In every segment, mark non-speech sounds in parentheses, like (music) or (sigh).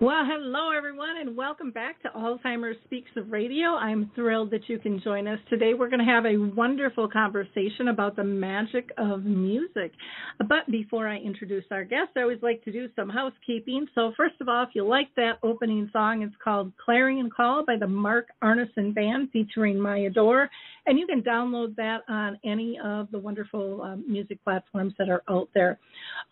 Well, hello everyone, and welcome back to Alzheimer's Speaks of Radio. I'm thrilled that you can join us today. We're going to have a wonderful conversation about the magic of music. But before I introduce our guest, I always like to do some housekeeping. So, first of all, if you like that opening song, it's called Clarion Call by the Mark Arneson Band featuring Maya Dore. And you can download that on any of the wonderful um, music platforms that are out there.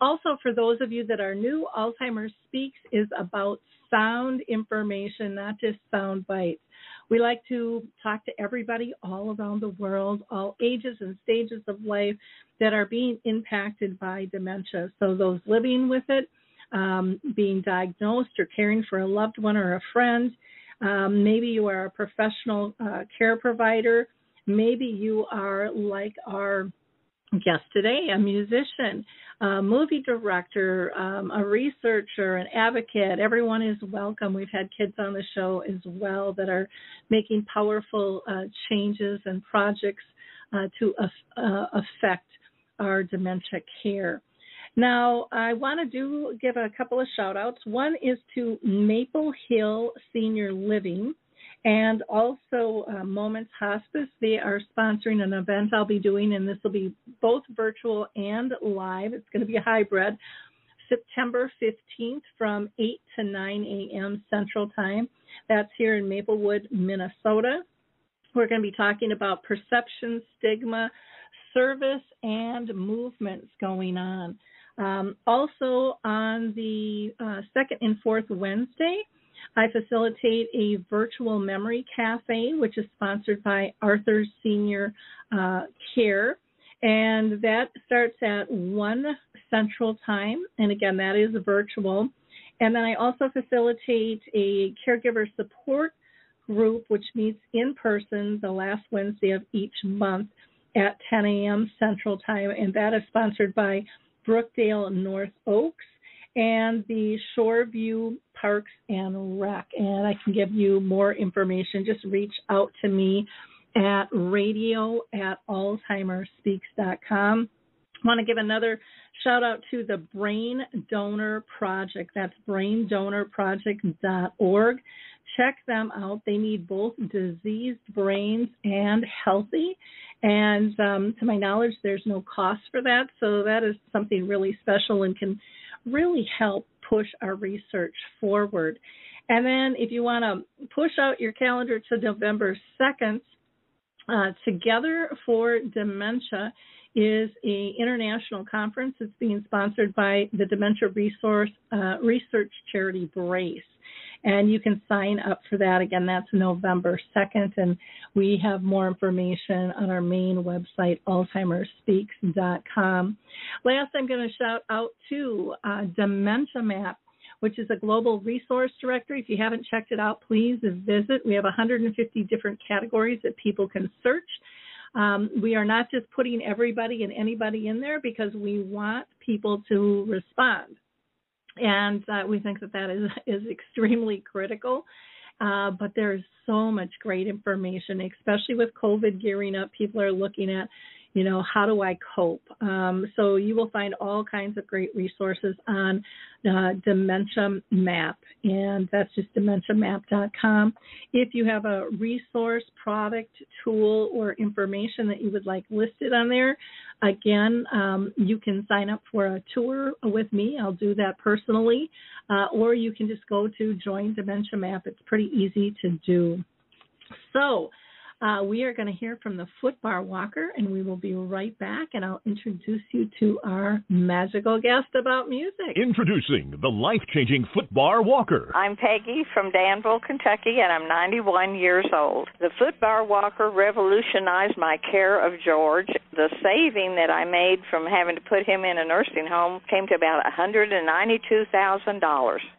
Also, for those of you that are new, Alzheimer's Speaks is about sound information, not just sound bites. We like to talk to everybody all around the world, all ages and stages of life that are being impacted by dementia. So, those living with it, um, being diagnosed, or caring for a loved one or a friend. Um, maybe you are a professional uh, care provider. Maybe you are like our guest today, a musician, a movie director, um, a researcher, an advocate. Everyone is welcome. We've had kids on the show as well that are making powerful uh, changes and projects uh, to uh, affect our dementia care. Now, I want to do give a couple of shout outs. One is to Maple Hill Senior Living and also uh, Moments Hospice. They are sponsoring an event I'll be doing, and this will be both virtual and live. It's going to be a hybrid. September 15th from 8 to 9 a.m. Central Time. That's here in Maplewood, Minnesota. We're going to be talking about perception, stigma, service, and movements going on. Um, also, on the uh, second and fourth Wednesday, I facilitate a virtual memory cafe, which is sponsored by Arthur's Senior uh, Care. And that starts at 1 Central Time. And again, that is virtual. And then I also facilitate a caregiver support group, which meets in person the last Wednesday of each month at 10 a.m. Central Time. And that is sponsored by Brookdale North Oaks and the Shoreview Parks and Rec. And I can give you more information. Just reach out to me at radio at alzheimerspeaks.com. I want to give another shout out to the Brain Donor Project. That's braindonorproject.org. Check them out. They need both diseased brains and healthy. And um, to my knowledge, there's no cost for that. So that is something really special and can really help push our research forward. And then if you want to push out your calendar to November 2nd, uh, Together for Dementia is a international conference. It's being sponsored by the Dementia Resource uh, Research Charity Brace. And you can sign up for that. Again, that's November 2nd. And we have more information on our main website, alzheimerspeaks.com. Last, I'm going to shout out to uh, Dementia Map which is a global resource directory. If you haven't checked it out, please visit. We have 150 different categories that people can search. Um, we are not just putting everybody and anybody in there because we want people to respond. And uh, we think that that is, (laughs) is extremely critical. Uh, but there's so much great information, especially with COVID gearing up. People are looking at, you know, how do I cope? Um, so you will find all kinds of great resources on uh, Dementia Map, and that's just dementiamap.com. If you have a resource, product, tool, or information that you would like listed on there, again, um, you can sign up for a tour with me. I'll do that personally, uh, or you can just go to Join Dementia Map. It's pretty easy to do. So, Uh, we are going to hear from the Footbar Walker, and we will be right back. And I'll introduce you to our magical guest about music. Introducing the life changing Footbar Walker. I'm Peggy from Danville, Kentucky, and I'm 91 years old. The Footbar Walker revolutionized my care of George. The saving that I made from having to put him in a nursing home came to about $192,000.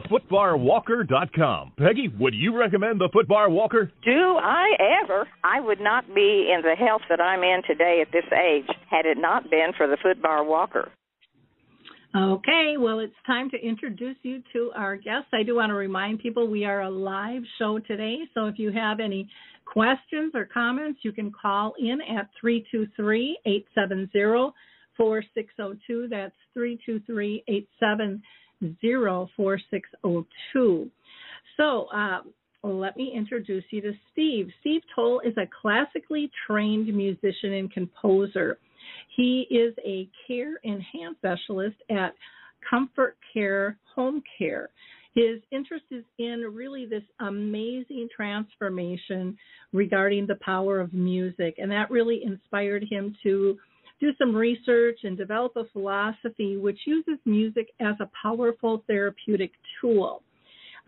thefootbarwalker.com. Peggy, would you recommend the footbar walker? Do I ever? I would not be in the health that I'm in today at this age had it not been for the footbar walker. Okay, well, it's time to introduce you to our guests. I do want to remind people we are a live show today, so if you have any questions or comments, you can call in at 323 870 4602. That's 323 870 4602. So, uh, let me introduce you to Steve. Steve Toll is a classically trained musician and composer. He is a care and hand specialist at Comfort Care Home Care. His interest is in really this amazing transformation regarding the power of music, and that really inspired him to do some research and develop a philosophy which uses music as a powerful therapeutic tool.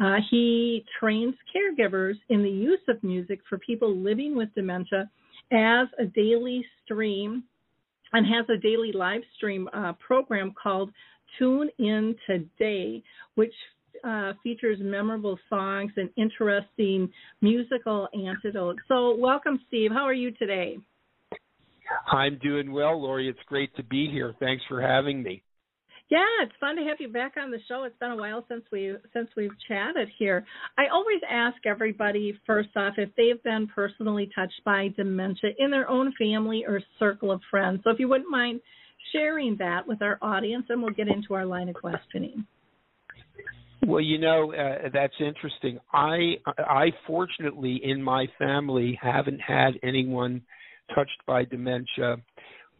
Uh, he trains caregivers in the use of music for people living with dementia as a daily stream and has a daily live stream uh, program called Tune In Today, which uh, features memorable songs and interesting musical antidotes. So, welcome, Steve. How are you today? I'm doing well, Lori. It's great to be here. Thanks for having me. Yeah, it's fun to have you back on the show. It's been a while since we since we've chatted here. I always ask everybody first off if they've been personally touched by dementia in their own family or circle of friends. So if you wouldn't mind sharing that with our audience, and we'll get into our line of questioning. Well, you know uh, that's interesting. I I fortunately in my family haven't had anyone touched by dementia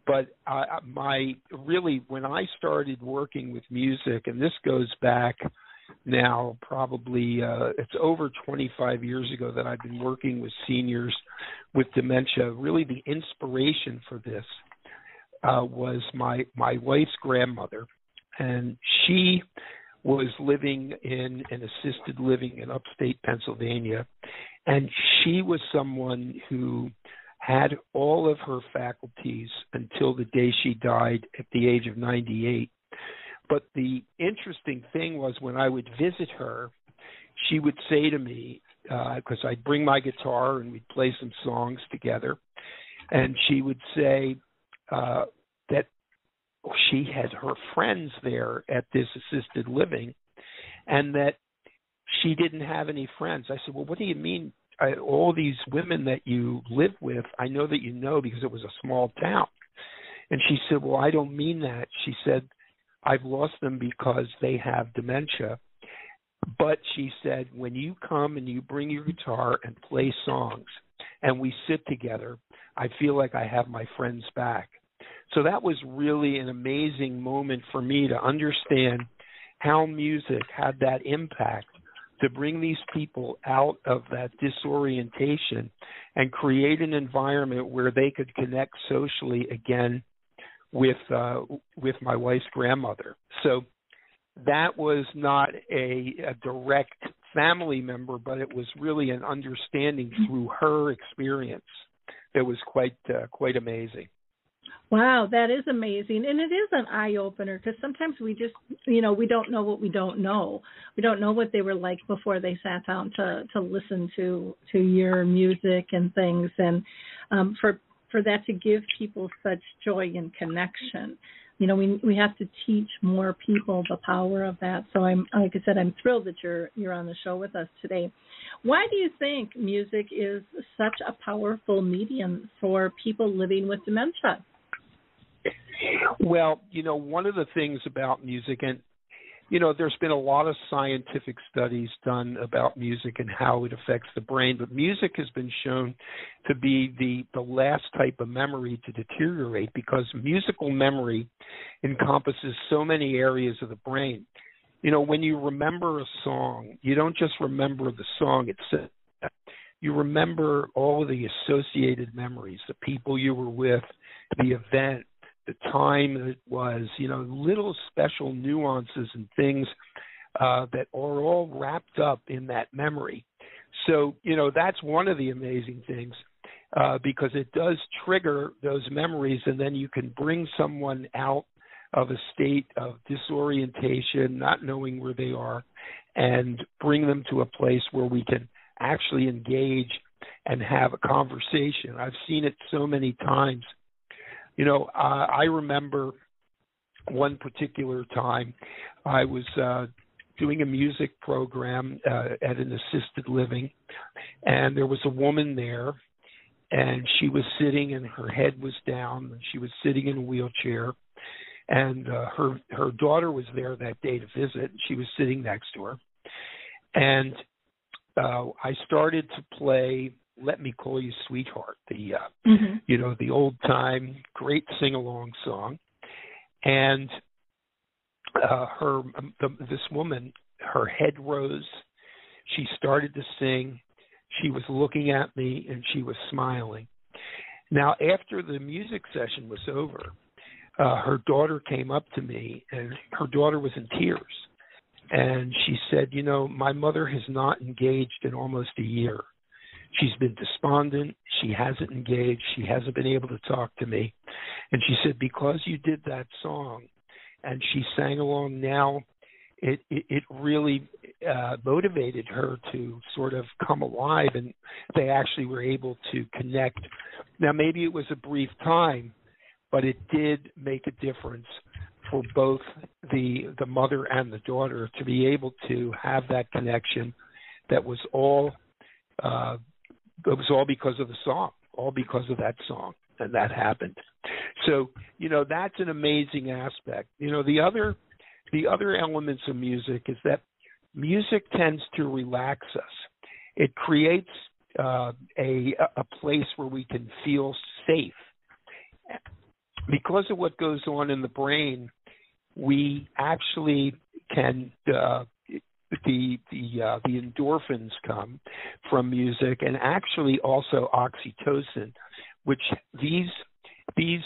but uh, my really when I started working with music, and this goes back now probably uh, it's over 25 years ago that I've been working with seniors with dementia. Really, the inspiration for this uh, was my my wife's grandmother, and she was living in an assisted living in upstate Pennsylvania, and she was someone who had all of her faculties until the day she died at the age of 98. But the interesting thing was when I would visit her, she would say to me, because uh, I'd bring my guitar and we'd play some songs together, and she would say uh, that she had her friends there at this assisted living, and that she didn't have any friends. I said, "Well, what do you mean I, all these women that you live with, I know that you know because it was a small town. And she said, Well, I don't mean that. She said, I've lost them because they have dementia. But she said, When you come and you bring your guitar and play songs and we sit together, I feel like I have my friends back. So that was really an amazing moment for me to understand how music had that impact to bring these people out of that disorientation and create an environment where they could connect socially again with uh, with my wife's grandmother. So that was not a, a direct family member, but it was really an understanding through her experience that was quite uh, quite amazing. Wow, that is amazing. And it is an eye opener because sometimes we just, you know, we don't know what we don't know. We don't know what they were like before they sat down to to listen to to your music and things and um for for that to give people such joy and connection. you know we we have to teach more people the power of that so i'm like i said i'm thrilled that you're you're on the show with us today why do you think music is such a powerful medium for people living with dementia well you know one of the things about music and you know, there's been a lot of scientific studies done about music and how it affects the brain, but music has been shown to be the the last type of memory to deteriorate because musical memory encompasses so many areas of the brain. You know, when you remember a song, you don't just remember the song itself. You remember all of the associated memories, the people you were with, the event, the time it was, you know, little special nuances and things uh, that are all wrapped up in that memory. So, you know, that's one of the amazing things uh, because it does trigger those memories, and then you can bring someone out of a state of disorientation, not knowing where they are, and bring them to a place where we can actually engage and have a conversation. I've seen it so many times you know, uh, I remember one particular time I was uh, doing a music program uh, at an assisted living, and there was a woman there, and she was sitting, and her head was down, she was sitting in a wheelchair, and uh, her her daughter was there that day to visit. She was sitting next to her, and uh, I started to play let Me Call You Sweetheart, the uh, mm-hmm. you know the old time great sing along song, and uh, her um, the, this woman her head rose, she started to sing, she was looking at me and she was smiling. Now after the music session was over, uh, her daughter came up to me and her daughter was in tears. And she said, You know, my mother has not engaged in almost a year She's been despondent. She hasn't engaged. She hasn't been able to talk to me. And she said, Because you did that song and she sang along now, it, it, it really uh, motivated her to sort of come alive and they actually were able to connect. Now, maybe it was a brief time, but it did make a difference for both the the mother and the daughter to be able to have that connection that was all uh, it was all because of the song, all because of that song, and that happened. So, you know, that's an amazing aspect. You know, the other the other elements of music is that music tends to relax us. It creates uh, a a place where we can feel safe. Because of what goes on in the brain, we actually can uh, the the uh, the endorphins come from music, and actually also oxytocin, which these these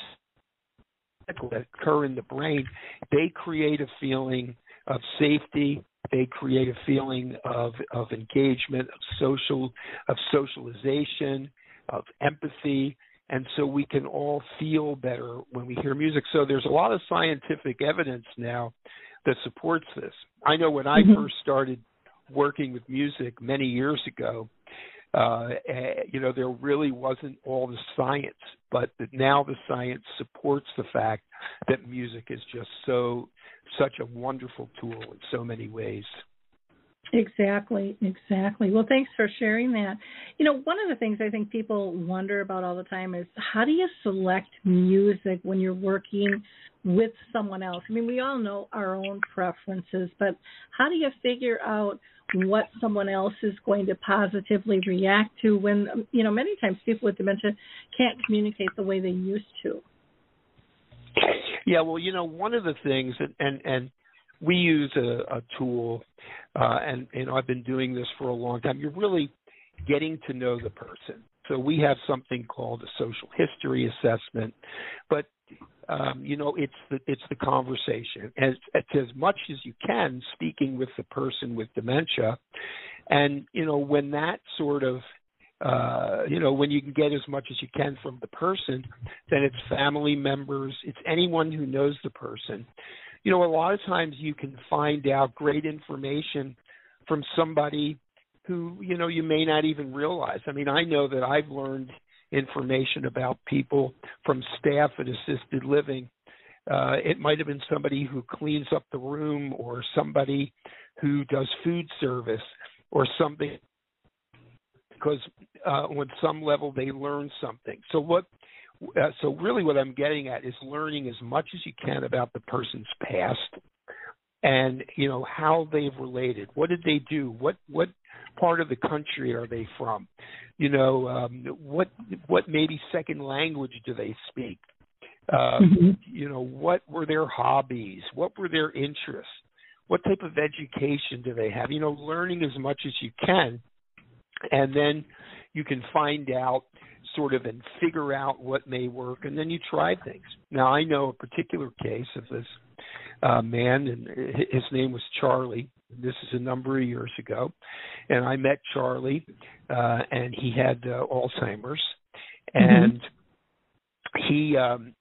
that occur in the brain, they create a feeling of safety. They create a feeling of of engagement, of social of socialization, of empathy, and so we can all feel better when we hear music. So there's a lot of scientific evidence now that supports this. I know when I mm-hmm. first started working with music many years ago, uh, eh, you know, there really wasn't all the science, but now the science supports the fact that music is just so such a wonderful tool in so many ways. Exactly, exactly. Well, thanks for sharing that. You know, one of the things I think people wonder about all the time is how do you select music when you're working with someone else? I mean, we all know our own preferences, but how do you figure out what someone else is going to positively react to when, you know, many times people with dementia can't communicate the way they used to? Yeah, well, you know, one of the things, and and, and we use a, a tool, uh, and and I've been doing this for a long time. You're really getting to know the person. So we have something called a social history assessment, but um, you know it's the it's the conversation as it's as much as you can speaking with the person with dementia, and you know when that sort of uh, you know, when you can get as much as you can from the person, then it's family members, it's anyone who knows the person you know, a lot of times you can find out great information from somebody who, you know, you may not even realize. I mean, I know that I've learned information about people from staff at assisted living Uh, it might have been somebody who cleans up the room, or somebody who does food service, or something because uh, on some level they learn something. So what? Uh, so really, what I'm getting at is learning as much as you can about the person's past, and you know how they've related. What did they do? What what part of the country are they from? You know, um, what what maybe second language do they speak? Uh, mm-hmm. You know, what were their hobbies? What were their interests? What type of education do they have? You know, learning as much as you can, and then you can find out sort of and figure out what may work, and then you try things. Now, I know a particular case of this uh, man, and his name was Charlie. This is a number of years ago, and I met Charlie, uh, and he had uh, Alzheimer's, mm-hmm. and mm-hmm. he um,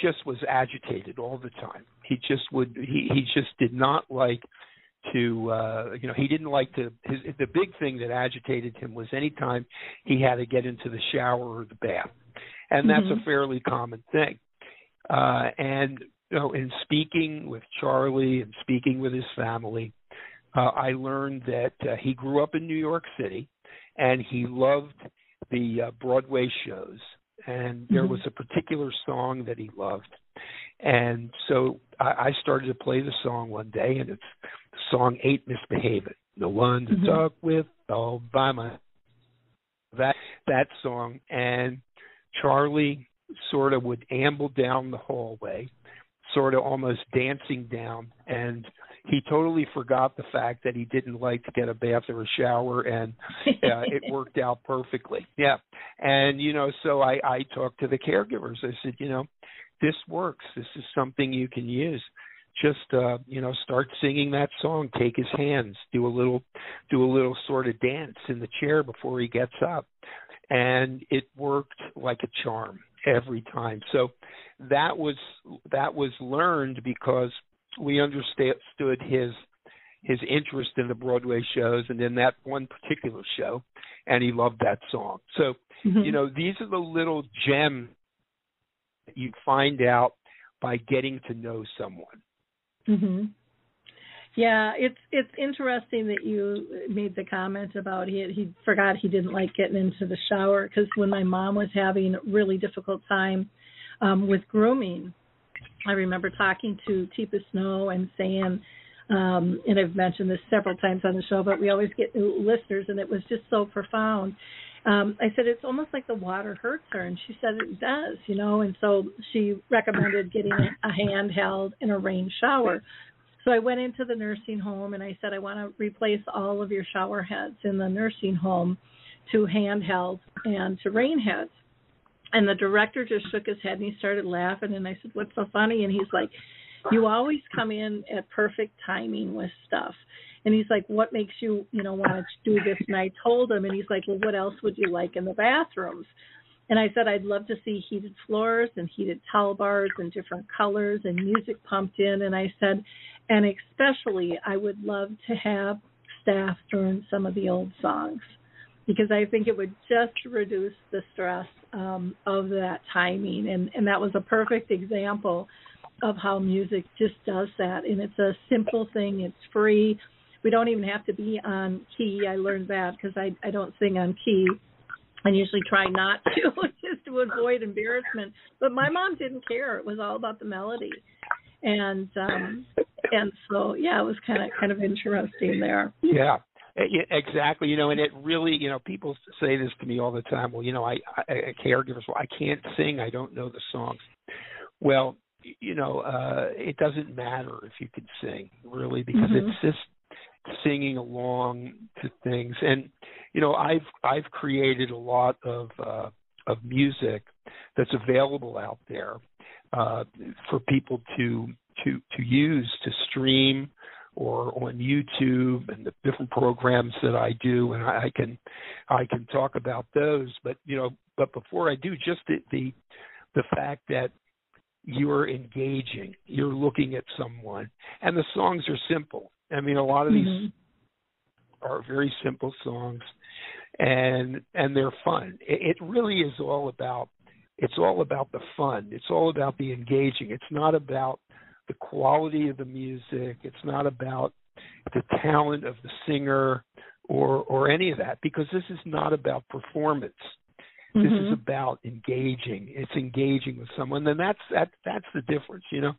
just was agitated all the time. He just would he he just did not like to uh you know he didn't like to his the big thing that agitated him was anytime he had to get into the shower or the bath and that's mm-hmm. a fairly common thing uh and you know in speaking with charlie and speaking with his family uh i learned that uh, he grew up in new york city and he loved the uh, broadway shows and there mm-hmm. was a particular song that he loved and so I, I started to play the song one day, and it's the song "Ain't Misbehaving." The one to mm-hmm. talk with all by my that that song, and Charlie sort of would amble down the hallway, sort of almost dancing down, and he totally forgot the fact that he didn't like to get a bath or a shower and uh, it (laughs) worked out perfectly yeah and you know so i i talked to the caregivers i said you know this works. This is something you can use. Just uh, you know, start singing that song. Take his hands. Do a little, do a little sort of dance in the chair before he gets up, and it worked like a charm every time. So that was that was learned because we understood his his interest in the Broadway shows and in that one particular show, and he loved that song. So, mm-hmm. you know, these are the little gems you find out by getting to know someone. Mhm. Yeah, it's it's interesting that you made the comment about he he forgot he didn't like getting into the shower because when my mom was having a really difficult time um with grooming, I remember talking to Teepa Snow and saying um and I've mentioned this several times on the show, but we always get new listeners and it was just so profound um, I said it's almost like the water hurts her, and she said it does, you know. And so she recommended getting a handheld and a rain shower. So I went into the nursing home and I said I want to replace all of your shower heads in the nursing home to handheld and to rain heads. And the director just shook his head and he started laughing and I said, "What's so funny?" And he's like, "You always come in at perfect timing with stuff." And he's like, "What makes you, you know, want to do this?" And I told him, and he's like, "Well, what else would you like in the bathrooms?" And I said, "I'd love to see heated floors and heated towel bars and different colors and music pumped in." And I said, "And especially, I would love to have staff learn some of the old songs." Because I think it would just reduce the stress um, of that timing, and and that was a perfect example of how music just does that. And it's a simple thing. It's free we don't even have to be on key. I learned that because I I don't sing on key. and usually try not (laughs) to just to avoid embarrassment. But my mom didn't care. It was all about the melody. And um and so yeah, it was kind of kind of interesting there. Yeah. Exactly, you know, and it really, you know, people say this to me all the time. Well, you know, I, I caregivers, well, I can't sing, I don't know the songs. Well, you know, uh it doesn't matter if you can sing, really, because mm-hmm. it's just singing along to things. And you know i've i've created a lot of uh of music that's available out there uh for people to to to use to stream or on YouTube and the different programs that I do. And I, I can I can talk about those. But you know but before I do just the the, the fact that you're engaging you're looking at someone and the songs are simple I mean, a lot of mm-hmm. these are very simple songs, and and they're fun. It, it really is all about it's all about the fun. It's all about the engaging. It's not about the quality of the music. It's not about the talent of the singer or or any of that because this is not about performance. Mm-hmm. This is mm-hmm. about engaging. It's engaging with someone, and that's that that's the difference. You know,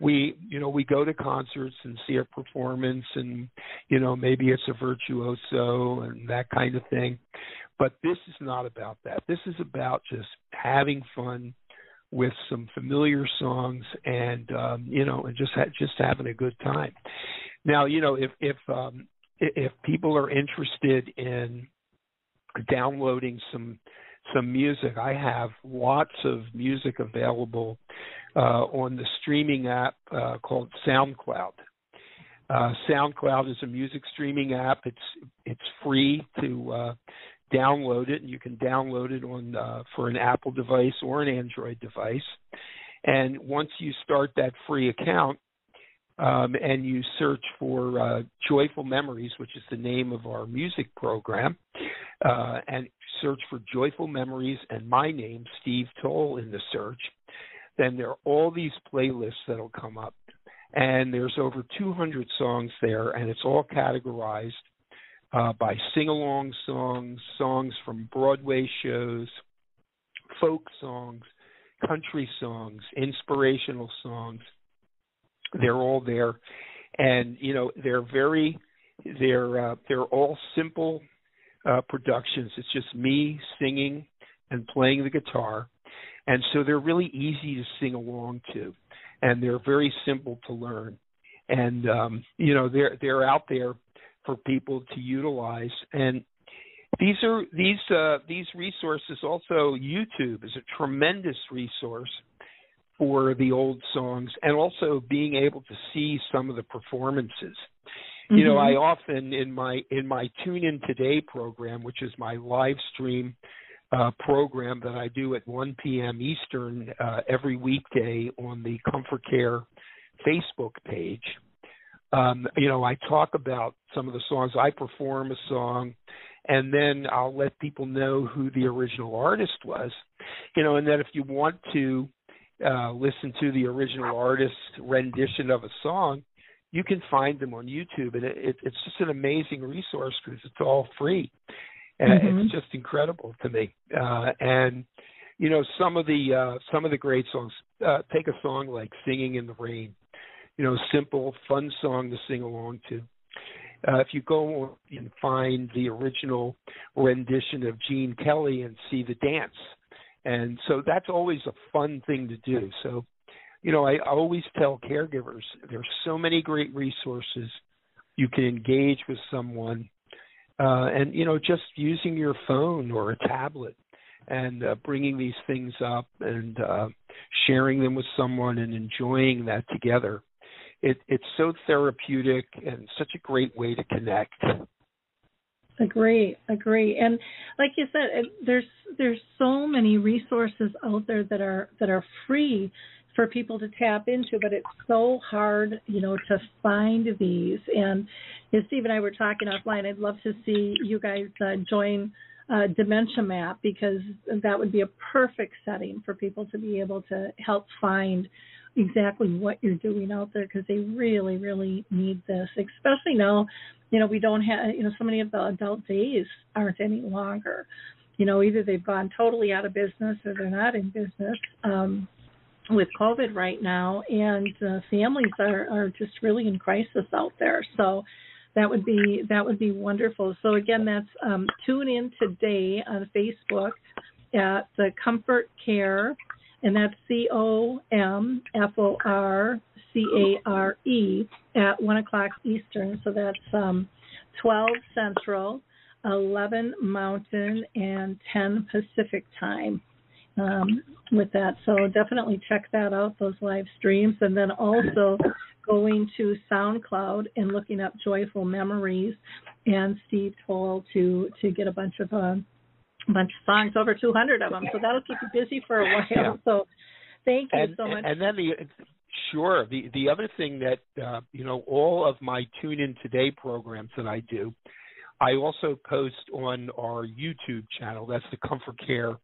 we you know we go to concerts and see a performance, and you know maybe it's a virtuoso and that kind of thing, but this is not about that. This is about just having fun with some familiar songs and um you know and just ha- just having a good time now you know if if um if people are interested in downloading some some music i have lots of music available on the streaming app uh called soundcloud uh soundcloud is a music streaming app it's it's free to uh download it, and you can download it on uh, for an Apple device or an Android device. And once you start that free account, um, and you search for uh, Joyful Memories, which is the name of our music program, uh, and search for Joyful Memories and my name, Steve Toll, in the search, then there are all these playlists that'll come up. And there's over 200 songs there, and it's all categorized uh, by sing along songs, songs from Broadway shows, folk songs, country songs, inspirational songs. They're all there, and you know they're very they're uh, they're all simple uh, productions. It's just me singing and playing the guitar, and so they're really easy to sing along to, and they're very simple to learn. And um, you know they're they're out there for people to utilize. And these are these uh, these resources. Also, YouTube is a tremendous resource for the old songs, and also being able to see some of the performances. Mm-hmm. You know, I mm-hmm. often in my in my Tune In Today program, which is my live stream uh, program that I do at 1 p.m. Eastern uh, every weekday on the ComforCare Facebook page um, you know, I talk about some of the songs. I perform a song, and then I'll let people know who the original artist was. You know, and then if you want to uh, listen to the original artist's rendition of a song, you can find them on YouTube, and it, it, it's just an amazing resource because it's all free, and mm-hmm. it's just incredible to me. Uh, and you know, some of the uh, some of the great songs. Uh, take a song like "Singing in the Rain." you know, simple, fun song to sing along to. Uh, if you go and find the original rendition of Gene Kelly and see the dance, and so that's always a fun thing to do. So, you know, I always tell caregivers there's so many great resources. You can engage with someone, uh, and you know, just using your phone or a tablet and uh, bringing these things up and uh, sharing them with someone and enjoying that together it, it's so therapeutic and such a great way to connect. Agree, agree, and like you said, there's there's so many resources out there that are that are free for people to tap into, but it's so hard, you know, to find these. And as Steve and I were talking offline, I'd love to see you guys uh, join uh, Dementia Map because that would be a perfect setting for people to be able to help find exactly what you're doing out there because they really, really need this, especially now, you know, we don't have, you know, so many of the adult days aren't any longer. You know, either they've gone totally out of business or they're not in business um, with COVID right now, and uh, families are, are just really in crisis out there. So, that would be that would be wonderful. So again, that's um, tune in today on Facebook at the Comfort Care and that's C O M F O R C A R E at one o'clock Eastern. So that's um, 12 Central, 11 Mountain, and 10 Pacific time. Um, with that, so definitely check that out. Those live streams, and then also going to SoundCloud and looking up Joyful Memories and Steve Toll to to get a bunch of uh, bunch of songs, over 200 of them. So that'll keep you busy for a while. Yeah. So thank you and, so much. And then the sure the the other thing that uh, you know all of my Tune In Today programs that I do, I also post on our YouTube channel. That's the ComforCare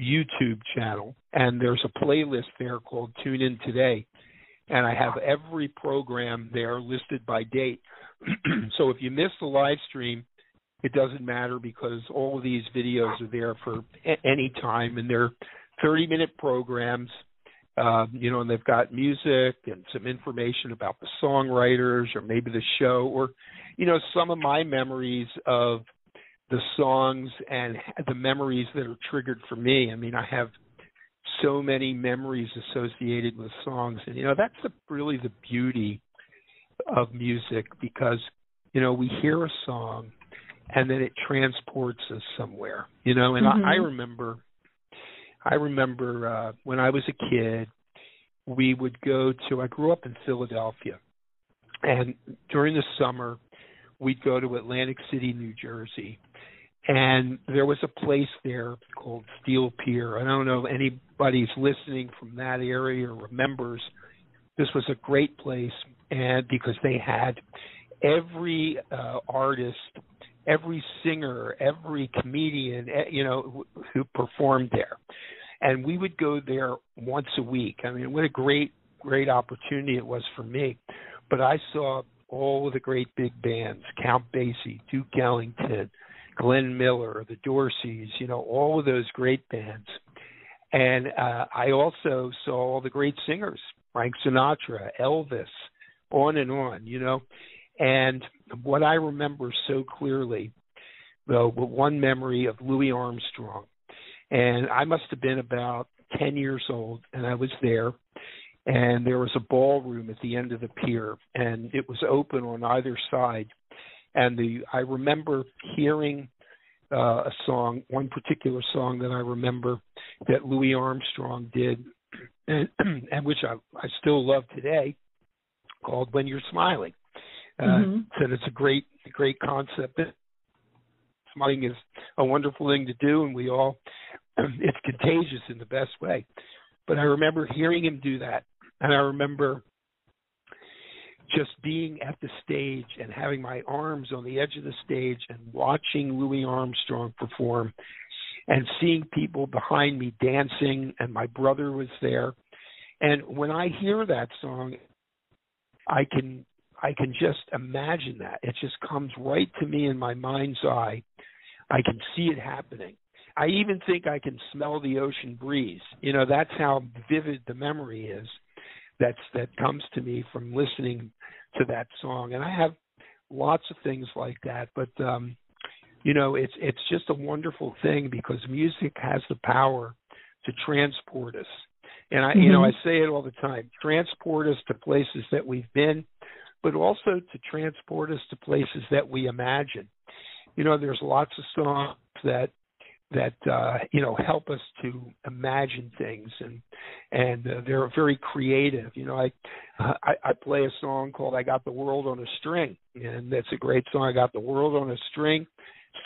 YouTube channel, and there's a playlist there called Tune In Today, and I have every program there listed by date. (clears throat) so if you miss the live stream, it doesn't matter because all of these videos are there for a- any time, and they're 30 minute programs. Um, you know, and they've got music and some information about the songwriters or maybe the show or, you know, some of my memories of the songs and the memories that are triggered for me. I mean, I have so many memories associated with songs, and you know that's the, really the beauty of music because you know we hear a song and then it transports us somewhere. You know, and Mhm. I, I remember, I remember uh, when I was a kid, we would go to. I grew up in Philadelphia, and during the summer, we'd go to Atlantic City, New Jersey, and there was a place there called Steel Pier. I don't know if anybody's listening from that area remembers. This was a great place, and because they had every uh, artist, every singer, every comedian, eh, you know, who performed there, and we would go there once a week. I mean, what a great, great opportunity it was for me. But I saw all of the great big bands: Count Basie, Duke Ellington. Glenn Miller, the Dorseys, you know, all of those great bands. And uh, I also saw all the great singers, Frank Sinatra, Elvis, on and on, you know. And what I remember so clearly, though, one memory of Louis Armstrong. And I must have been about 10 years old, and I was there. And there was a ballroom at the end of the pier, and it was open on either side and the I remember hearing uh, a song, one particular song that I remember that Louis Armstrong did, and, (clears throat) and which I, I still love today, called "When You're Smiling." Uh, Mhm. Said it's a great, great concept. Smiling is a wonderful thing to do, and we all (clears throat) it's contagious in the best way. But I remember hearing him do that, and I remember just being at the stage and having my arms on the edge of the stage and watching Louis Armstrong perform and seeing people behind me dancing and my brother was there. And when I hear that song I can I can just imagine that. It just comes right to me in my mind's eye. I can see it happening. I even think I can smell the ocean breeze. You know that's how vivid the memory is that's that comes to me from listening to that song. And i have lots of things like that but um you know it's it's just a wonderful thing because music has the power to transport us. And i you know i Mhm. say it all the time transport us to places that we've been but also to transport us to places that we imagine. You know there's lots of songs that that uh you know help us to imagine things. And and uh, they're very creative. You know i i i play a song called i got the world on a string. And that's a great song i got the world on a string.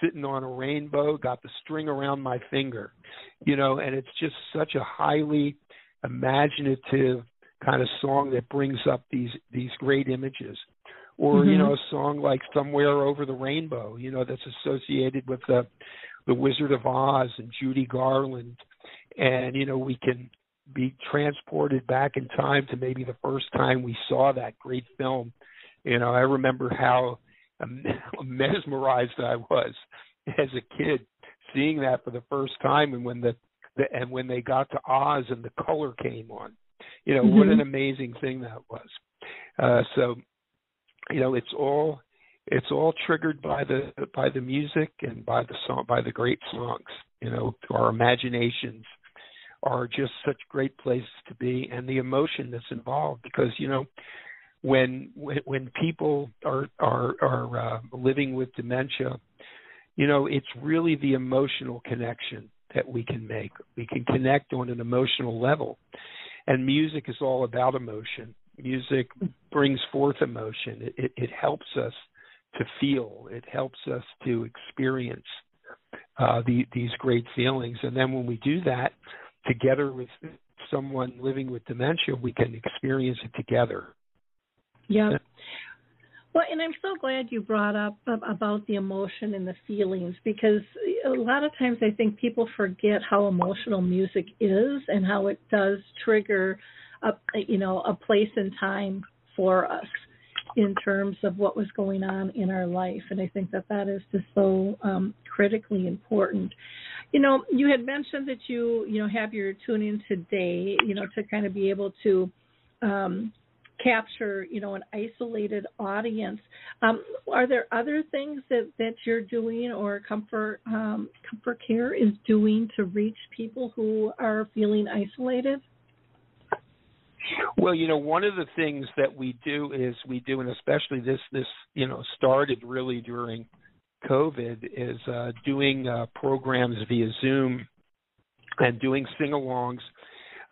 Sitting on a rainbow got the string around my finger. You know and it's just such a highly imaginative kind of song that brings up these these great images. Or you Mhm. know a song like somewhere over the rainbow you know that's associated with the the Wizard of Oz and Judy Garland, and you know we can be transported back in time to maybe the first time we saw that great film. You know, I remember how (laughs) mesmerized I was as a kid seeing that for the first time, and when the, the and when they got to Oz and the color came on. You know, what an Mhm. amazing thing that was. Uh, so, you know, it's all it's all triggered by the by the music and by the song by the great songs you know our imaginations are just such great places to be and the emotion that's involved because you know when when, people are are are uh, living with dementia you know it's really the emotional connection that we can make. We can connect on an emotional level. And music is all about emotion. Music brings forth emotion. It, it, it helps us to feel. It helps us to experience uh, the, these great feelings, and then when we do that together with someone living with dementia, we can experience it together. Yeah. Well, and I'm so glad you brought up about the emotion and the feelings because a lot of times I think people forget how emotional music is and how it does trigger a you know a place and time for us in terms of what was going on in our life. And i think that that is just so um, critically important. You know you had mentioned that you you know have your tune in today you know to kind of be able to um, capture you know an isolated audience. Um, are there other things that that you're doing or comfort um, ComforCare is doing to reach people who are feeling isolated well, you know, one of the things that we do is we do, and especially this this you know started really during COVID, is uh, doing uh, programs via Zoom and doing sing-alongs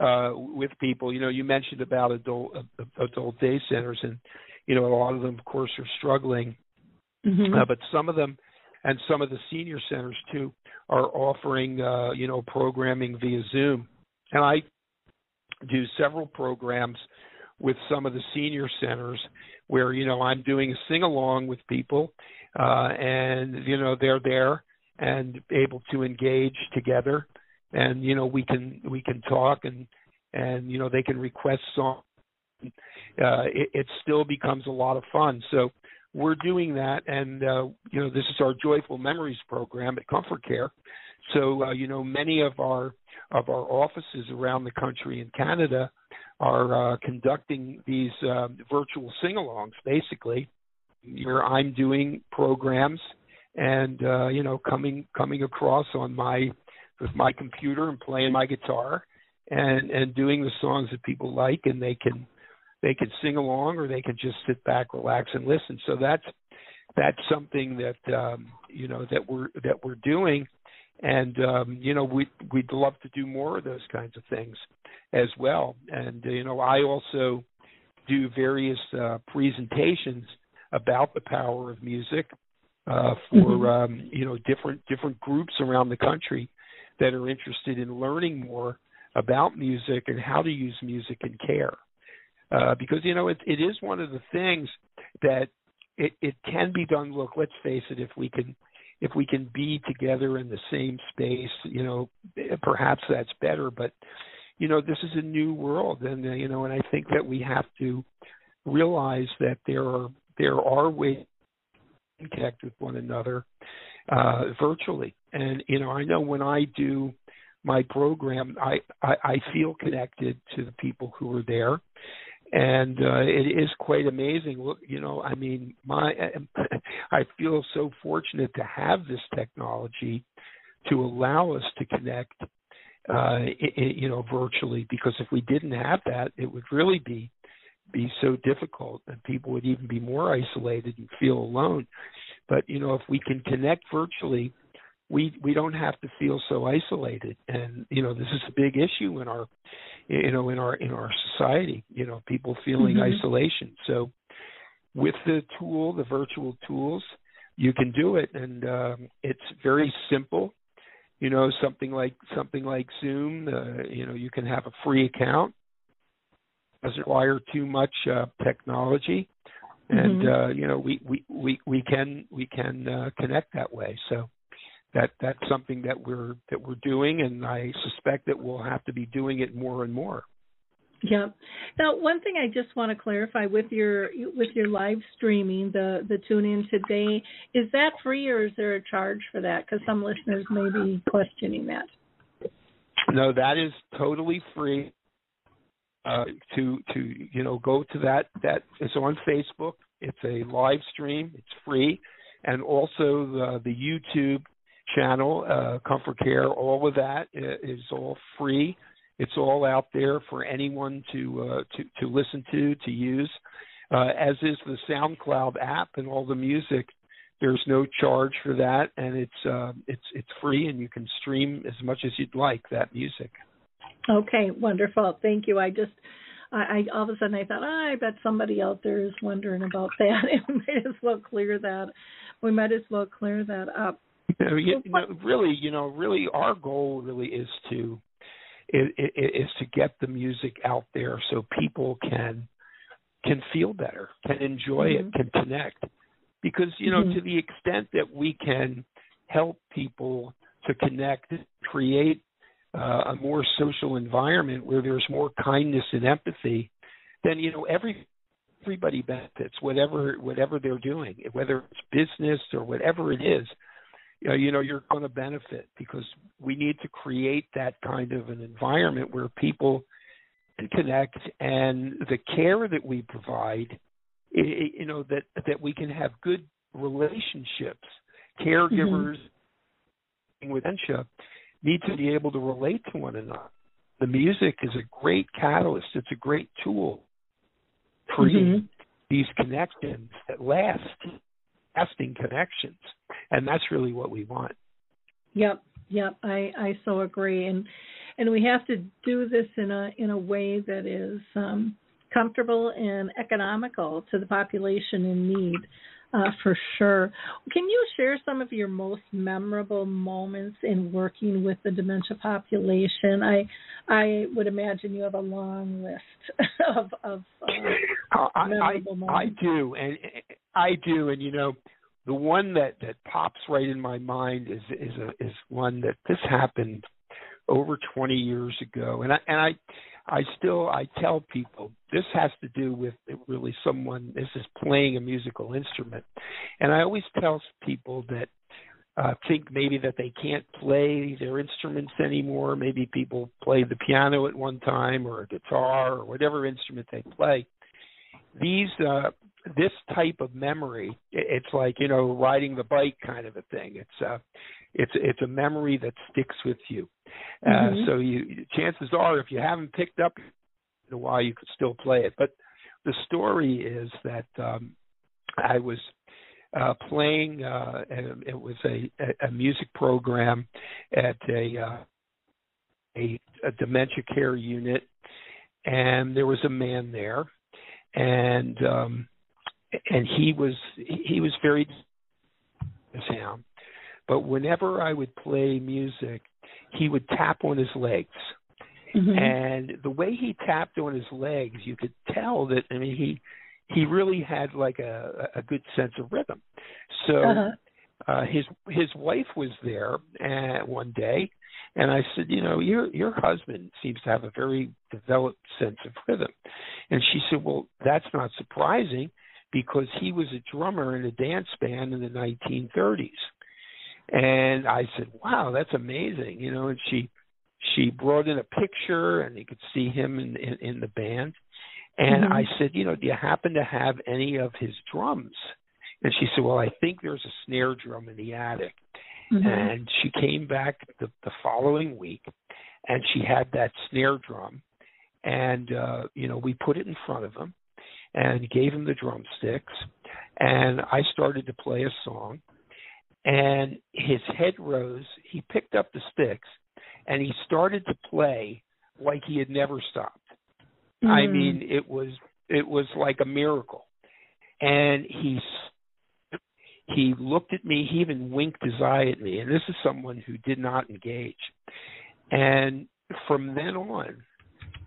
uh, with people. You know, you mentioned about adult uh, adult day centers, and you know, a lot of them, of course, are struggling, mm-hmm. uh, but some of them, and some of the senior centers too, are offering uh, you know programming via Zoom. And I do several programs with some of the senior centers where you know I'm doing a sing along with people uh and you know they're there and able to engage together. And you know we can we can talk and and you know they can request songs. Uh it, it still becomes a lot of fun. So we're doing that. And uh you know this is our joyful memories program at ComforCare so uh, you know many of our of our offices around the country in Canada are uh, conducting these uh, virtual sing-alongs. Basically, where I'm doing programs and uh, you know coming coming across on my with my computer and playing my guitar and and doing the songs that people like and they can they can sing along or they can just sit back relax and listen so that's that's something that um you know that we're that we're doing and um, you know we we'd love to do more of those kinds of things as well. And uh, you know I also do various uh, presentations about the power of music uh, for mm-hmm. um, you know different different groups around the country that are interested in learning more about music and how to use music in care. Uh, because you know it, it is one of the things that it, it can be done. Look, let's face it. If we can if we can be together in the same space, you know, perhaps that's better. But you know, this is a new world, and uh, you know, and I think that we have to realize that there are there are ways to connect with one another uh, virtually. And you know, I know when I do my program, I, I I feel connected to the people who are there and uh, it is quite amazing. You know, I mean, my (laughs) I feel so fortunate to have this technology to allow us to connect, uh, it, you know, virtually. Because if we didn't have that, it would really be be so difficult, and people would even be more isolated and feel alone. But you know, if we can connect virtually, we we don't have to feel so isolated. And you know, this is a big issue in our you know in our in our society you know people feeling mm-hmm. isolation so with the tool the virtual tools you can do it and um it's very simple you know something like something like zoom uh, you know you can have a free account doesn't require too much uh, technology and mm-hmm. uh you know we we we we can we can uh, connect that way so that that's something that we're that we're doing, and I suspect that we'll have to be doing it more and more. Yeah. Now, one thing I just want to clarify with your with your live streaming, the the tune in today, is that free or is there a charge for that? Because some listeners may be questioning that. No, that is totally free. Uh, to to you know go to that that it's on Facebook. It's a live stream. It's free, and also the the YouTube channel, uh, ComforCare, all of that is all free. It's all out there for anyone to uh, to to listen to to use. Uh, as is the SoundCloud app and all the music. There's no charge for that, and it's uh, it's it's free, and you can stream as much as you'd like that music. Okay, wonderful. Thank you. I just I, I all of a sudden I thought, oh, I bet somebody out there is wondering about that. (laughs) we might as well clear that. We might as well clear that up. You know, really, you know, really, our goal really is to is, is to get the music out there so people can can feel better, can enjoy mm-hmm. it, can connect. Because, you know, mm-hmm. to the extent that we can help people to connect, create uh, a more social environment where there's more kindness and empathy, then, you know, every everybody benefits whatever whatever they're doing whether it's business or whatever it is you know, you know you're going to benefit because we need to create that kind of an environment where people can connect and the care that we provide you know that that we can have good relationships caregivers mm-hmm. with dementia need to be able to relate to one another the music is a great catalyst it's a great tool for mm-hmm. these connections that last lasting connections. And that's really what we want. Yep yep. I i so agree. And and we have to do this in a in a way that is um, comfortable and economical to the population in need. Uh, for sure. Can you share some of your most memorable moments in working with the dementia population? I I would imagine you have a long list (laughs) of of uh, memorable I, moments. I do, and I do, and you know, the one that that pops right in my mind is is a, is one that this happened over 20 years ago, and I and I I still I tell people this has to do with really someone this is playing a musical instrument, and I always tell people that uh, think maybe that they can't play their instruments anymore. Maybe people played the piano at one time or a guitar or whatever instrument they play. These uh, this type of memory, it's like you know riding the bike kind of a thing. It's uh, it's it's a memory that sticks with you. Uh, mm-hmm. So you chances are, if you haven't picked up in a while, you could still play it. But the story is that um, I was uh, playing. Uh, it was a, a music program at a, uh, a a dementia care unit, and there was a man there, and um, and he was he was very sound but whenever I would play music, he would tap on his legs. Mm-hmm. And the way he tapped on his legs, you could tell that I mean he he really had like a a good sense of rhythm. So uh-huh. uh his his wife was there uh, one day and I said, you know, your your husband seems to have a very developed sense of rhythm. And she said, well, that's not surprising because he was a drummer in a dance band in the 1930s. And I said, "Wow, that's amazing," you know. And she she brought in a picture, and you could see him in in, in the band. And mm-hmm. I said, "You know, do you happen to have any of his drums?" And she said, "Well, I think there's a snare drum in the attic." Mm-hmm. And she came back the, the following week, and she had that snare drum, and uh, you know, we put it in front of him, and gave him the drumsticks, and I started to play a song and his head rose. He picked up the sticks and he started to play like he had never stopped. Mm. I mean, it was it was like a miracle. And he he looked at me. He even winked his eye at me. And this is someone who did not engage. And from then on,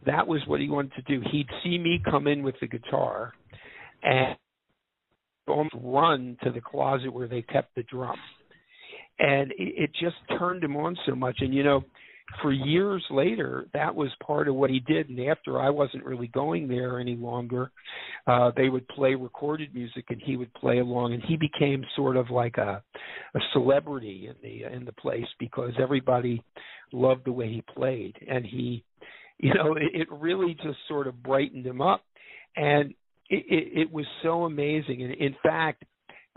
that was what he wanted to do. He'd see me come in with the guitar, and almost run to the closet where they kept the drum. And it, it just turned him on so much. And, you know, for years later, that was part of what he did. And after I wasn't really going there any longer, uh, they would play recorded music, and he would play along. And he became sort of like a, a celebrity in the in the place because everybody loved the way he played, and he, you know, it, it really just sort of brightened him up. And it, it, it was so amazing. And in fact,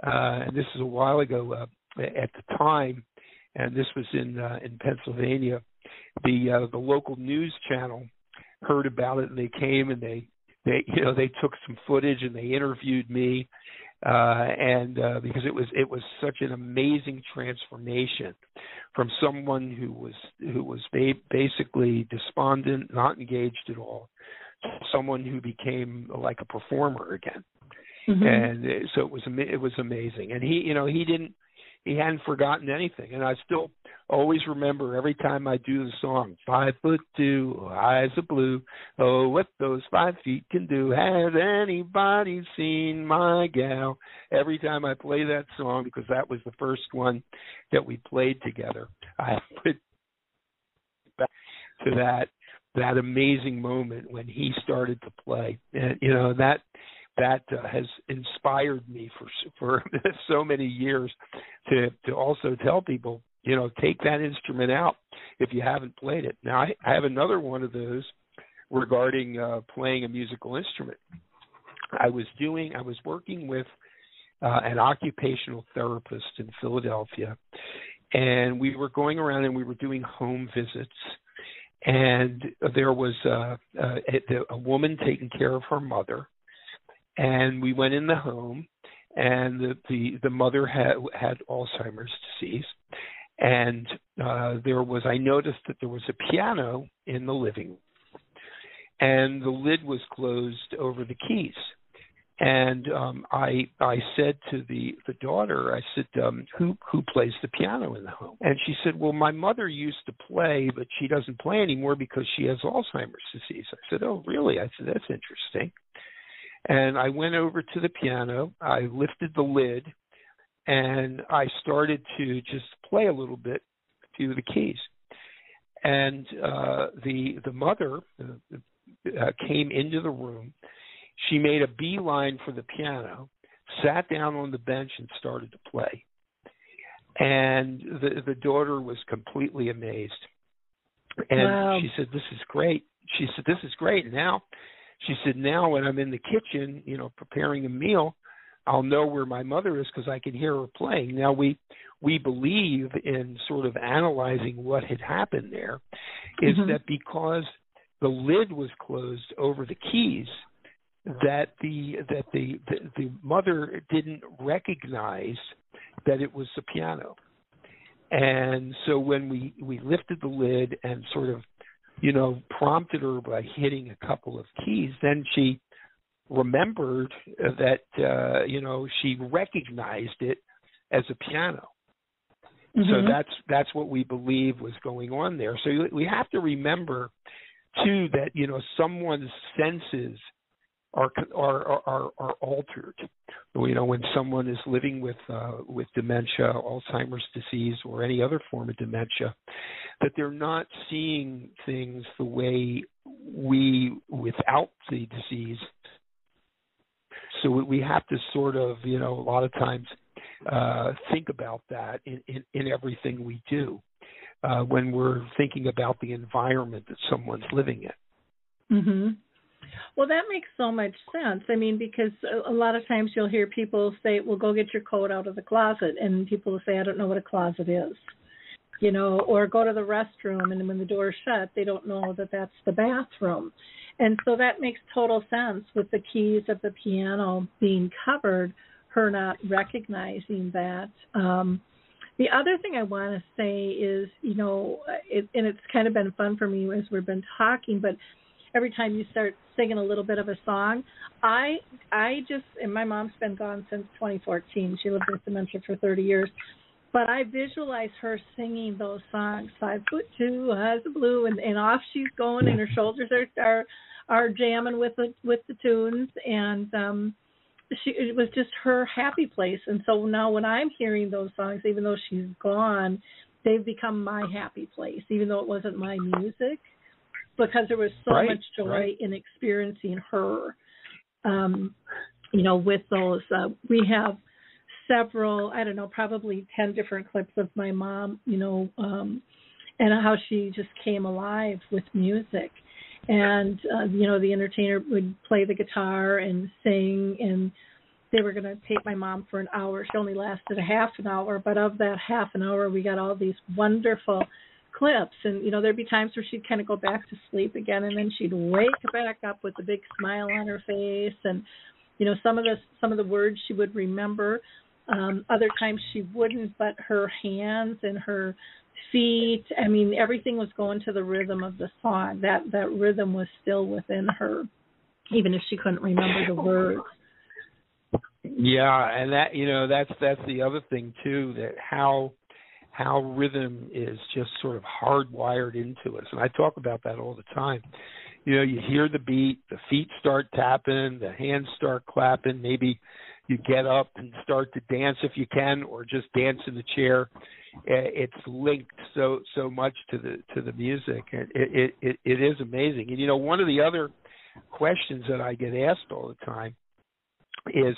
uh, and this is a while ago, uh, at the time, and this was in uh, in Pennsylvania, the uh, the local news channel heard about it and they came and they they you know they took some footage and they interviewed me uh and uh because it was it was such an amazing transformation from someone who was who was ba- basically despondent not engaged at all someone who became like a performer again. Mm-hmm. And so it was it was amazing. And he, you know, he didn't he hadn't forgotten anything. And I still always remember every time I do the song, five foot two, eyes of blue. Oh, what those five feet can do. Has anybody seen my gal? Every time I play that song, because that was the first one that we played together, I (laughs) put back to that that amazing moment when he started to play, and you know that that uh, has inspired me for for (laughs) so many years to to also tell people you know take that instrument out if you haven't played it. Now i, I have another one of those regarding uh playing a musical instrument. I was doing i was working with uh, an occupational therapist in philadelphia and we were going around and we were doing home visits and there was uh, uh, a, a woman taking care of her mother. And we went in the home and the the, the mother had had alzheimer's disease. And uh there was i noticed that there was a piano in the living room. And the lid was closed over the keys and um i i said to the the daughter i said um who who plays the piano in the home and she said well my mother used to play but she doesn't play anymore because she has alzheimer's disease i said oh really i said that's interesting and I went over to the piano, I lifted the lid, and I started to just play a little bit, a few of the keys. And uh, the the mother uh, uh, came into the room. She made a beeline for the piano, sat down on the bench, and started to play. And the the daughter was completely amazed. And wow. she said, "This is great." She said, "This is great." Now she said, now when I'm in the kitchen, you know, preparing a meal, I'll know where my mother is because I can hear her playing. Now we we believe in sort of analyzing what had happened there, is Mhm. that because the lid was closed over the keys, that the that the, the the mother didn't recognize that it was the piano. And so when we we lifted the lid and sort of you know, prompted her by hitting a couple of keys, then she remembered that uh, you know she recognized it as a piano. Mhm. So that's that's what we believe was going on there. So we have to remember too that you know someone's senses are are are, are altered. You know, when someone is living with uh, with dementia, Alzheimer's disease, or any other form of dementia, that they're not seeing things the way we without the disease. So we have to sort of, you know, a lot of times uh, think about that in, in, in everything we do uh, when we're thinking about the environment that someone's living in. Mhm. Well, that makes so much sense. I mean, because a, lot of times you'll hear people say, "Well, go get your coat out of the closet," and people will say, "I don't know what a closet is." You know, or go to the restroom, and when the door's shut, they don't know that that's the bathroom. And so that makes total sense with the keys of the piano being covered, her not recognizing that. Um, the other thing I want to say is, you know, it, and it's kind of been fun for me as we've been talking, but every time you start singing a little bit of a song, I I just and my mom's been gone since 2014. She lived with dementia for 30 years, but I visualize her singing those songs, Five Foot Two, Eyes of Blue, and and off she's going, and her shoulders are are are jamming with the with the tunes, and um she it was just her happy place. And so now when i'm hearing those songs even though she's gone they've become my happy place even though it wasn't my music because there was so Right, much joy right. in experiencing her um you know with those uh, we have several i don't know probably 10 different clips of my mom you know um and how she just came alive with music and uh, you know the entertainer would play the guitar and sing and they were going to tape my mom for an hour she only lasted a half an hour but of that half an hour we got all these wonderful clips. And you know there'd be times where she'd kind of go back to sleep again and then she'd wake back up with a big smile on her face. And you know some of the some of the words she would remember um other times she wouldn't but her hands and her feet i mean everything was going to the rhythm of the song. That that rhythm was still within her even if she couldn't remember the words. Yeah, and that you know that's that's the other thing too that how how rhythm is just sort of hardwired into us. And I talk about that all the time. You know, you hear the beat, the feet start tapping, the hands start clapping, maybe you get up and start to dance if you can or just dance in the chair eh, it's linked so so much to the to the music it it it, it is amazing and you know one of the other questions that i get asked all the time is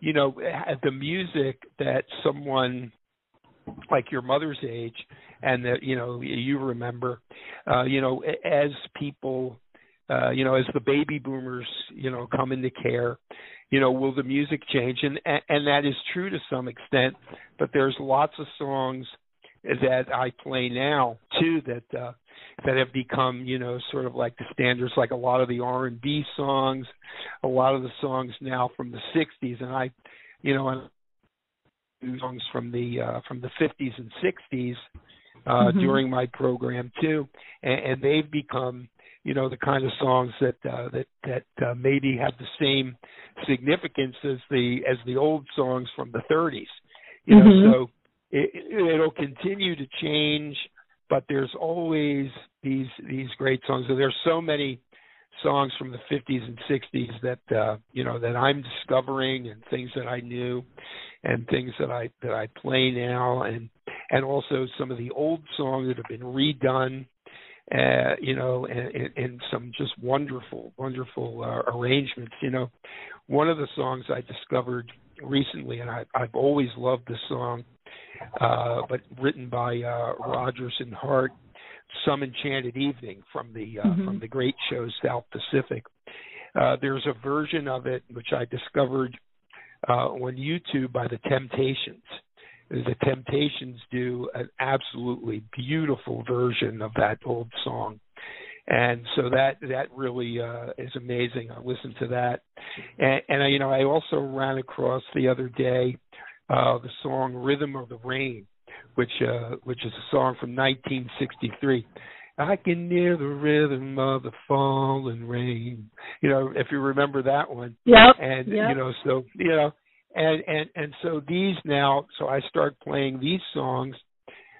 you know the music that someone like your mother's age and that you know you remember uh you know as people uh you know as the baby boomers you know come into care you know will the music change? And and that is true to some extent but there's lots of songs that I play now too that uh that have become you know sort of like the standards like a lot of the R&B songs a lot of the songs now from the 60s and I you know and songs from the uh from the 50s and 60s uh mm-hmm. during my program too and, and they've become you know the kind of songs that uh, that that uh, maybe have the same significance as the as the old songs from the 30s. You know, mm-hmm. so it, it'll continue to change, but there's always these these great songs. So there's so many songs from the 50s and 60s that uh, you know that I'm discovering, and things that I knew, and things that I that I play now, and and also some of the old songs that have been redone uh, you know, and, and some just wonderful, wonderful uh, arrangements. You know, one of the songs I discovered recently, and I, I've always loved this song, uh, but written by uh, Rodgers and Hart, "Some Enchanted Evening" from the uh, mm-hmm. from the great show South Pacific. Uh, there's a version of it which I discovered uh, on YouTube by the Temptations the Temptations do an absolutely beautiful version of that old song. And so that that really uh, is amazing. I listened to that, and, and you know I also ran across the other day uh, the song "Rhythm of the Rain," which uh, which is a song from 1963. I can hear the rhythm of the falling rain. You know, if you remember that one. Yeah. And yep. you know, so you know, and and and so these now so i start playing these songs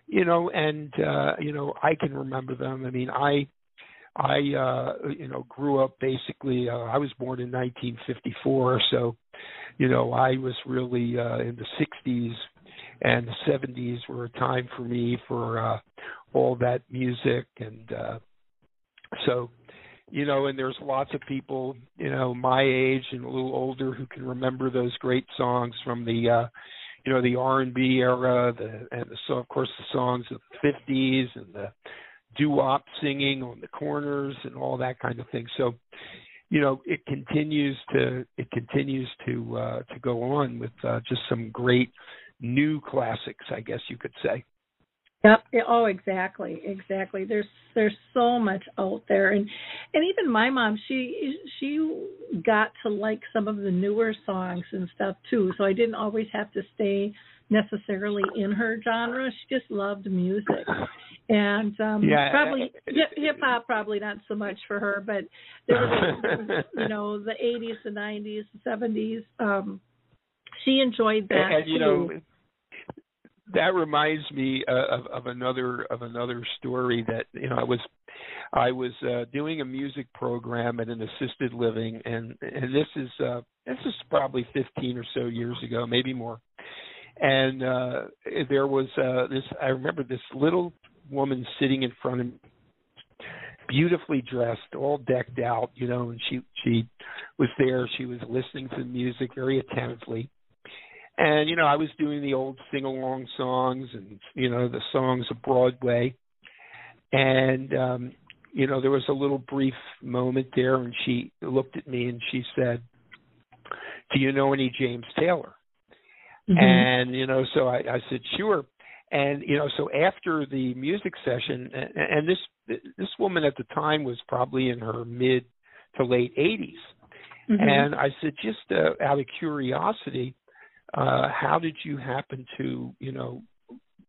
you know and uh you know i can remember them i mean i i uh you know grew up basically uh, i was born in 1954 so you know i was really uh in the 60s and the 70s were a time for me for uh all that music and uh so you know, and there's lots of people, you know, my age and a little older who can remember those great songs from the, uh, you know, the R&B era, the and the, so of course the songs of the 50s and the doo-wop singing on the corners and all that kind of thing. So, you know, it continues to it continues to uh, to go on with uh, just some great new classics, I guess you could say. Yep. Oh, exactly, exactly. There's there's so much out there, and and even my mom, she she got to like some of the newer songs and stuff too. So I didn't always have to stay necessarily in her genre. She just loved music, and um yeah, probably hip hop probably not so much for her, but there was you know the 80s, the 90s, the 70s. Um, she enjoyed that and, and you too. know that reminds me uh, of, of another of another story that you know I was I was uh, doing a music program at an assisted living, and and this is uh, this is probably 15 or so years ago, maybe more. And uh, there was uh, this. I remember this little woman sitting in front of me, beautifully dressed, all decked out, you know, and she she was there. She was listening to the music very attentively and you know I was doing the old sing along songs and you know the songs of Broadway, and um, you know there was a little brief moment there, and she looked at me and she said, "Do you know any James Taylor?" Mm-hmm. And you know, so I, I said, "Sure." And you know, so after the music session, and, and this this woman at the time was probably in her mid to late 80s, mm-hmm. and I said, just uh, out of curiosity, uh, how did you happen to, you know,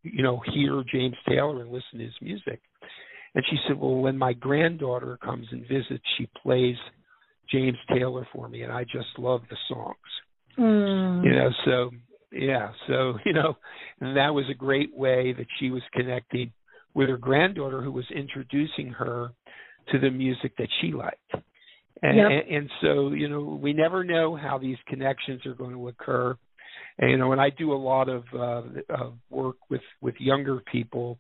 you know, hear James Taylor and listen to his music? And she said, well, when my granddaughter comes and visits, she plays James Taylor for me, and I just love the songs. Mm. You know, so yeah. So (laughs) you know, and that was a great way that she was connecting with her granddaughter, who was introducing her to the music that she liked. And, Yep. and, and so you know, we never know how these connections are going to occur. And you know, and I do a lot of uh, of work with with younger people,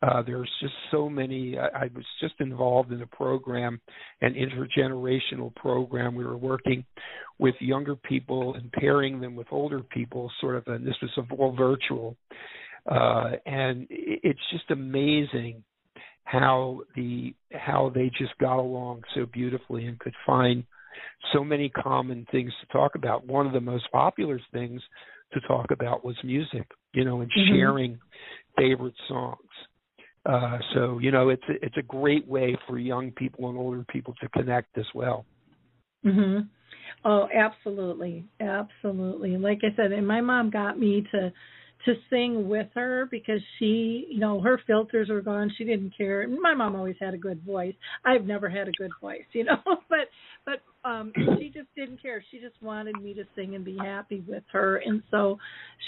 uh, there's just so many. I, I was just involved in a program, an intergenerational program. We were working with younger people and pairing them with older people, sort of, and this was all virtual. Uh, and it's just amazing how the how they just got along so beautifully and could find so many common things to talk about. One of the most popular things to talk about was music, you know, and Mhm. sharing favorite songs. Uh, so you know, it's a, it's a great way for young people and older people to connect as well. Mhm. Oh, absolutely. Absolutely. Like I said, and my mom got me to to sing with her because she, you know, her filters were gone. She didn't care. My mom always had a good voice. I've never had a good voice, you (laughs) know, but but um she just didn't care. She just wanted me to sing and be happy with her. And so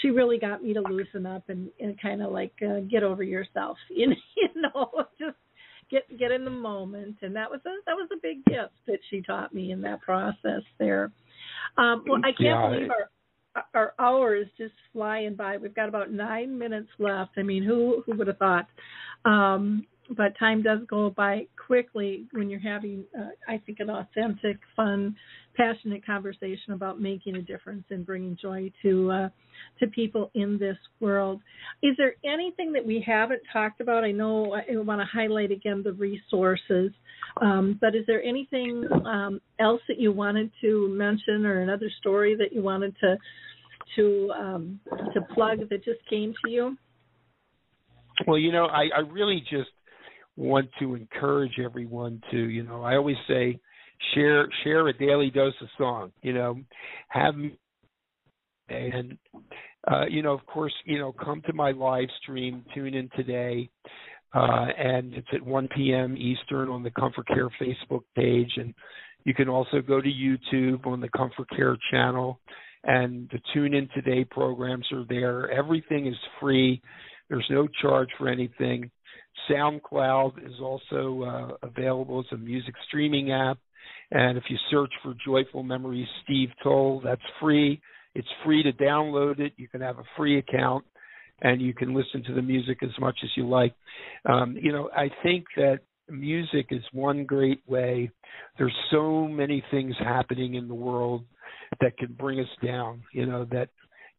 she really got me to loosen up and and kind of like uh, get over yourself, you (laughs) know, you know, just get get in the moment and that was a that was a big gift that she taught me in that process there um well i can't Yeah, believe our our hour is just flying by. We've got about nine minutes left. I mean who who would have thought? Um but time does go by quickly when you're having uh, i think an authentic fun passionate conversation about making a difference and bringing joy to uh to people in this world is there anything that we haven't talked about? I know I want to highlight again the resources, um, but is there anything um, else that you wanted to mention, or another story that you wanted to to um, to plug that just came to you? Well, you know, I, I really just want to encourage everyone to, you know, I always say share share a daily dose of song, you know, have and uh, you know, of course, you know, come to my live stream, tune in today. Uh, and it's at 1 p.m. Eastern on the ComforCare Facebook page, and you can also go to YouTube on the ComforCare channel. And the Tune In Today programs are there. Everything is free. There's no charge for anything. SoundCloud is also uh, available as a music streaming app. And if you search for Joyful Memories Steve Toll, that's free. It's free to download it. You can have a free account and you can listen to the music as much as you like. Um, you know, I think that music is one great way. There's so many things happening in the world that can bring us down, you know, that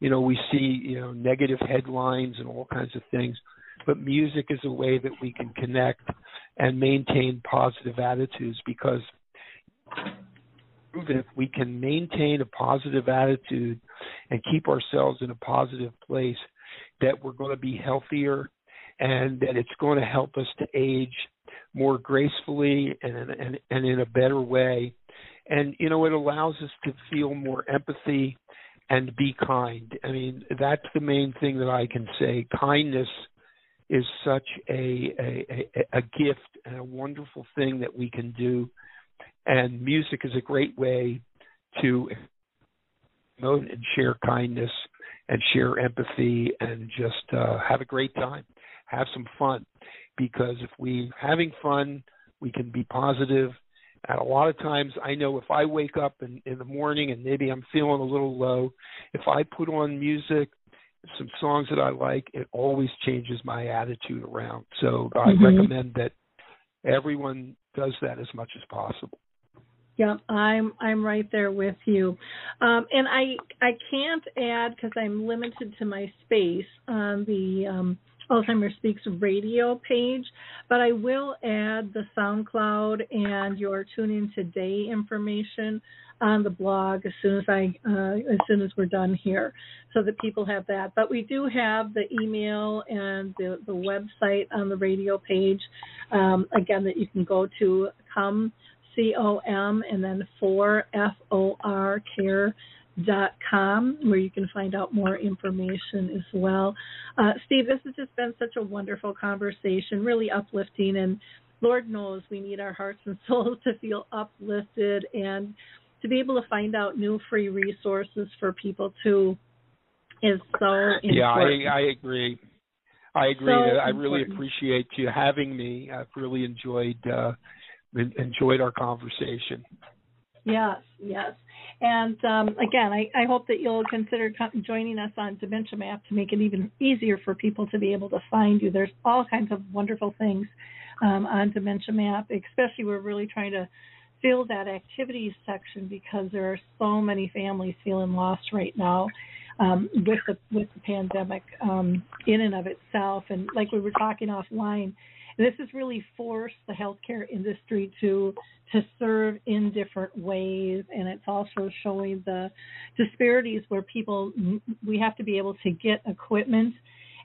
you know, we see, you know, negative headlines and all kinds of things, but music is a way that we can connect and maintain positive attitudes because if we can maintain a positive attitude and keep ourselves in a positive place, that we're going to be healthier and that it's going to help us to age more gracefully and, and, and in a better way. And, you know, it allows us to feel more empathy and be kind. I mean, that's the main thing that I can say. Kindness is such a, a, a, a gift and a wonderful thing that we can do. And music is a great way to promote and share kindness and share empathy and just uh, have a great time, have some fun. Because if we're having fun, we can be positive. And a lot of times, I know if I wake up in, in the morning and maybe I'm feeling a little low, if I put on music, some songs that I like, it always changes my attitude around. So I Mhm. recommend that everyone does that as much as possible. Yeah, I'm I'm right there with you, um, and I I can't add because I'm limited to my space on the um, Alzheimer's Speaks radio page, but I will add the SoundCloud and your Tune In Today information on the blog as soon as I uh, as soon as we're done here, so that people have that. But we do have the email and the the website on the radio page um, again that you can go to come C O M and then four F O R care dot com where you can find out more information as well. Uh, Steve, this has just been such a wonderful conversation, really uplifting and Lord knows we need our hearts and (laughs) souls to feel uplifted and to be able to find out new free resources for people to is so important. Yeah, I, I agree. I agree. So I really important. appreciate you having me. I've really enjoyed uh, enjoyed our conversation. Yes, yes. And um, again, I, I hope that you'll consider joining us on Dementia Map to make it even easier for people to be able to find you. There's all kinds of wonderful things um, on Dementia Map, especially we're really trying to fill that activities section because there are so many families feeling lost right now um, with the with the pandemic um, in and of itself. And like we were talking offline, this has really forced the healthcare industry to to serve in different ways, and it's also showing the disparities where people we have to be able to get equipment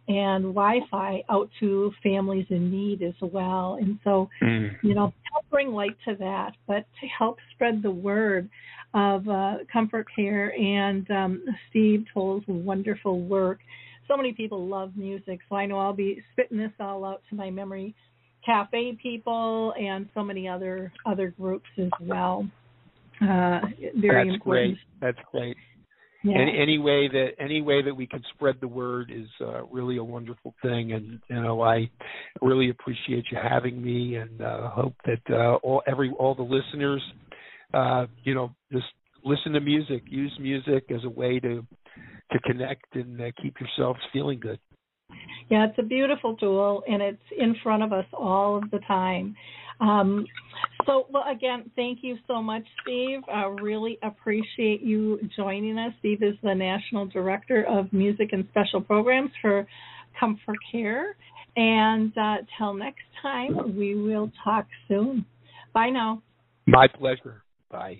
and Wi-Fi out to families in need as well. And so, Mm. you know, help bring light to that, but to help spread the word of uh, ComforCare and um, Steve Toll's wonderful work. So many people love music, so I know I'll be spitting this all out to my memory cafe people and so many other other groups as well. Uh, very That's important. great. That's great. Yeah. Any, any way that any way that we can spread the word is uh, really a wonderful thing, and you know I really appreciate you having me, and uh, hope that uh, all every all the listeners, uh, you know, just listen to music, use music as a way to to connect and uh, keep yourselves feeling good. Yeah, it's a beautiful tool, and it's in front of us all of the time. Um, so, well, again, thank you so much, Steve. I really appreciate you joining us. Steve is the National Director of Music and Special Programs for Comfort Care. And uh, till next time, we will talk soon. Bye now. My pleasure. Bye.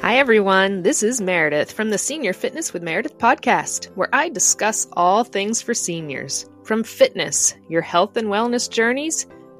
Hi, everyone. This is Meredith from the Senior Fitness with Meredith podcast, where I discuss all things for seniors from fitness, your health and wellness journeys,